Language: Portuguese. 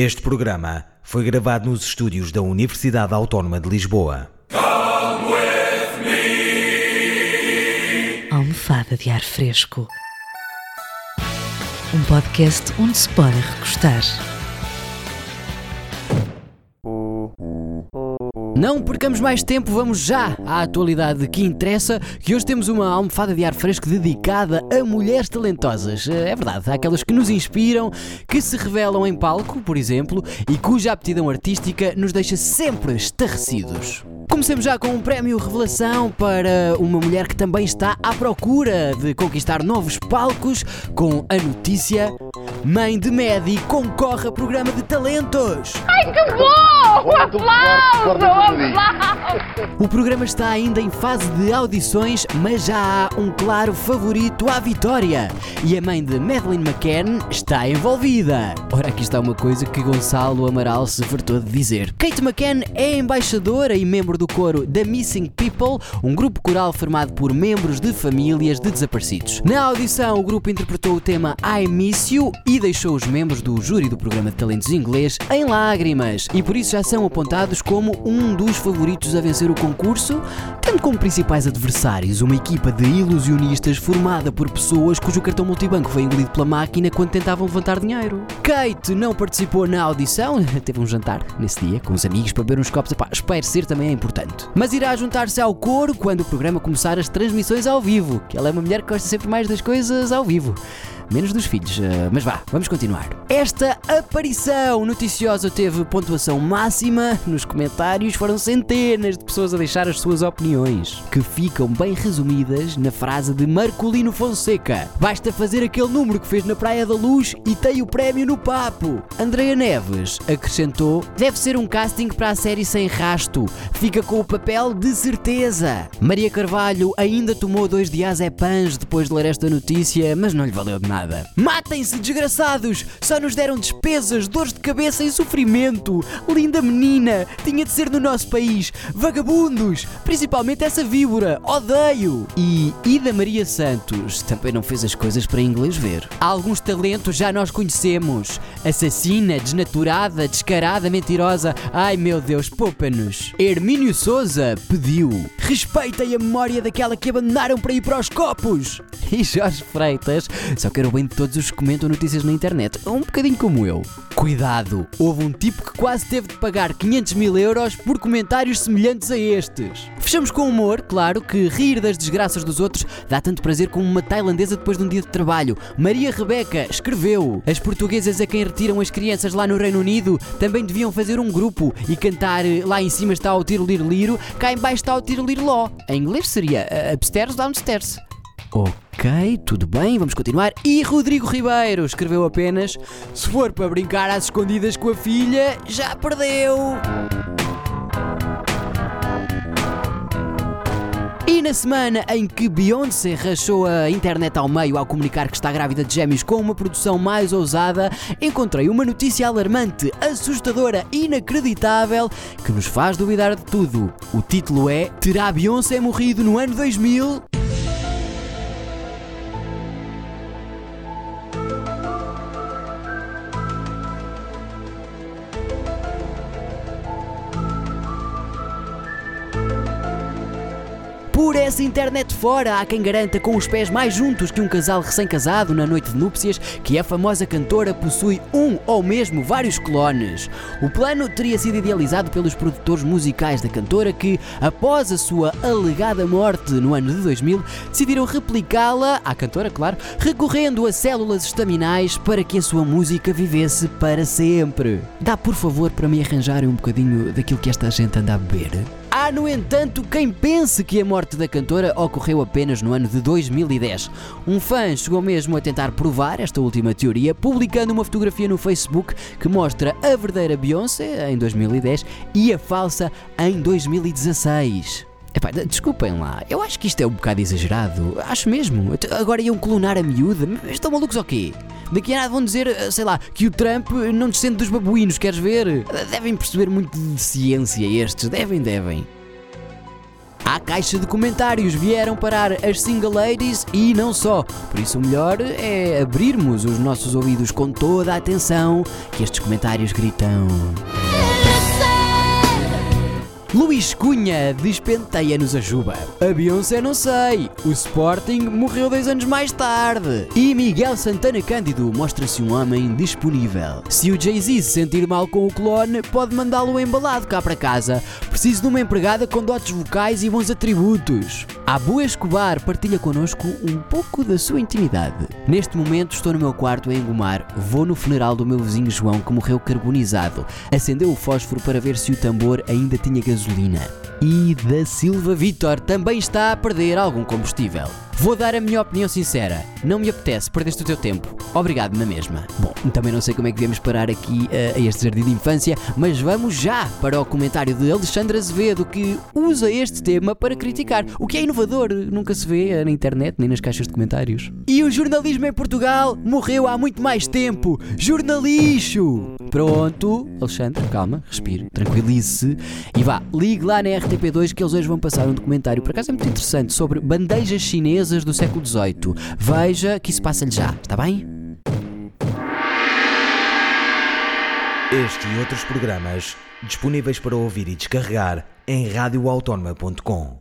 Este programa foi gravado nos estúdios da Universidade Autónoma de Lisboa. Almofada de ar fresco. Um podcast onde se pode recostar. Não percamos mais tempo, vamos já à atualidade que interessa, que hoje temos uma almofada de ar fresco dedicada a mulheres talentosas. É verdade, aquelas que nos inspiram, que se revelam em palco, por exemplo, e cuja aptidão artística nos deixa sempre estarrecidos. Comecemos já com um prémio revelação para uma mulher que também está à procura de conquistar novos palcos, com a notícia: Mãe de Medi concorre a programa de talentos. Ai, que bom! Um aplauso! Um aplauso! O programa está ainda em fase de audições, mas já há um claro favorito à vitória. E a mãe de Madeleine McCann está envolvida. Ora, aqui está uma coisa que Gonçalo Amaral se fartou de dizer. Kate McCann é embaixadora e membro do coro The Missing People, um grupo coral formado por membros de famílias de desaparecidos. Na audição, o grupo interpretou o tema I Miss You e deixou os membros do júri do programa de talentos inglês em lágrimas. E por isso já são apontados como um dos favoritos a vencer o concurso, tendo como principais adversários uma equipa de ilusionistas formada por pessoas cujo cartão multibanco foi engolido pela máquina quando tentavam levantar dinheiro. Kate não participou na audição, teve um jantar nesse dia com os amigos para beber uns copos. Epá, espero ser também é importante. Mas irá juntar-se ao coro quando o programa começar as transmissões ao vivo, que ela é uma mulher que gosta sempre mais das coisas ao vivo. Menos dos filhos, eh, mas vá, vamos continuar. Esta aparição noticiosa teve pontuação máxima nos comentários. Foram centenas de pessoas a deixar as suas opiniões, que ficam bem resumidas na frase de Marcolino Fonseca: Basta fazer aquele número que fez na Praia da Luz e tem o prémio no papo. Andreia Neves acrescentou: Deve ser um casting para a série Sem Rasto. Fica com o papel de certeza. Maria Carvalho ainda tomou dois diazepams depois de ler esta notícia, mas não lhe valeu de nada. Matem-se, desgraçados! Só nos deram despesas, dores de cabeça e sofrimento. Linda menina, tinha de ser no nosso país. Vagabundos, principalmente essa víbora, odeio. E Ida Maria Santos também não fez as coisas para inglês ver. Alguns talentos já nós conhecemos. Assassina, desnaturada, descarada, mentirosa. Ai meu Deus, poupa-nos. Hermínio Souza pediu: respeitem a memória daquela que abandonaram para ir para os copos. E Jorge Freitas só quero bem de todos os que comentam notícias na internet, um bocadinho como eu. Cuidado, houve um tipo que quase teve de pagar 500 mil euros por comentários semelhantes a estes. Fechamos com humor, claro que rir das desgraças dos outros dá tanto prazer como uma tailandesa depois de um dia de trabalho. Maria Rebeca escreveu: As portuguesas a quem retiram as crianças lá no Reino Unido também deviam fazer um grupo e cantar eh, lá em cima está o tiro liro liro, cá em baixo está o tiro liro ló. Em inglês seria eh, upstairs downstairs. Ok, tudo bem, vamos continuar. E Rodrigo Ribeiro escreveu apenas: Se for para brincar às escondidas com a filha, já perdeu. E na semana em que Beyoncé rachou a internet ao meio ao comunicar que está grávida de gêmeos com uma produção mais ousada, encontrei uma notícia alarmante, assustadora, inacreditável, que nos faz duvidar de tudo. O título é Terá Beyoncé morrido no ano 2000? Por essa internet fora, há quem garanta com os pés mais juntos que um casal recém-casado na noite de núpcias que a famosa cantora possui um ou mesmo vários clones. O plano teria sido idealizado pelos produtores musicais da cantora que, após a sua alegada morte no ano de 2000, decidiram replicá-la, à cantora, claro, recorrendo a células estaminais para que a sua música vivesse para sempre. Dá por favor para me arranjarem um bocadinho daquilo que esta gente anda a beber? Há, no entanto, quem pense que a morte da cantora ocorreu apenas no ano de 2010. Um fã chegou mesmo a tentar provar esta última teoria, publicando uma fotografia no Facebook que mostra a verdadeira Beyoncé em 2010 e a falsa em 2016. Epá, desculpem lá, eu acho que isto é um bocado exagerado. Acho mesmo. Agora iam clonar a miúda. Estão malucos ou quê? Daqui a nada vão dizer, eh, sei lá, que o Trump não descende dos babuínos, queres ver? Devem perceber muito de ciência estes, devem, devem. À caixa de comentários vieram parar as single ladies e não só. Por isso o melhor é abrirmos os nossos ouvidos com toda a atenção que estes comentários gritam. Luís Cunha despenteia-nos a juba. A Beyoncé não sei. O Sporting morreu dois anos mais tarde. E Miguel Santana Cândido mostra-se um homem disponível. Se o Jay-Z se sentir mal com o clone, pode mandá-lo embalado cá para casa. Preciso de uma empregada com dotes vocais e bons atributos. Abu Escobar partilha connosco um pouco da sua intimidade. Neste momento estou no meu quarto a engomar. Vou no funeral do meu vizinho João que morreu carbonizado. Acendeu o fósforo para ver se o tambor ainda tinha gasolina. E da Silva Vitor também está a perder algum combustível. Vou dar a minha opinião sincera. Não me apetece, perdeste o teu tempo. Obrigado na mesma. Bom, também não sei como é que viemos parar aqui uh, a este jardim de infância, mas vamos já para o comentário de Alexandre Azevedo que usa este tema para criticar. O que é inovador, nunca se vê na internet nem nas caixas de comentários. E o jornalismo em Portugal morreu há muito mais tempo. Jornalixo! Pronto, Alexandre, calma, respire, tranquilize-se e vá, ligue lá na RTP2 que eles hoje vão passar um documentário, por acaso é muito interessante, sobre bandejas chinesas do século XVIII. Veja que isso passa-lhe já, está bem? Este e outros programas disponíveis para ouvir e descarregar em radioautónoma.com.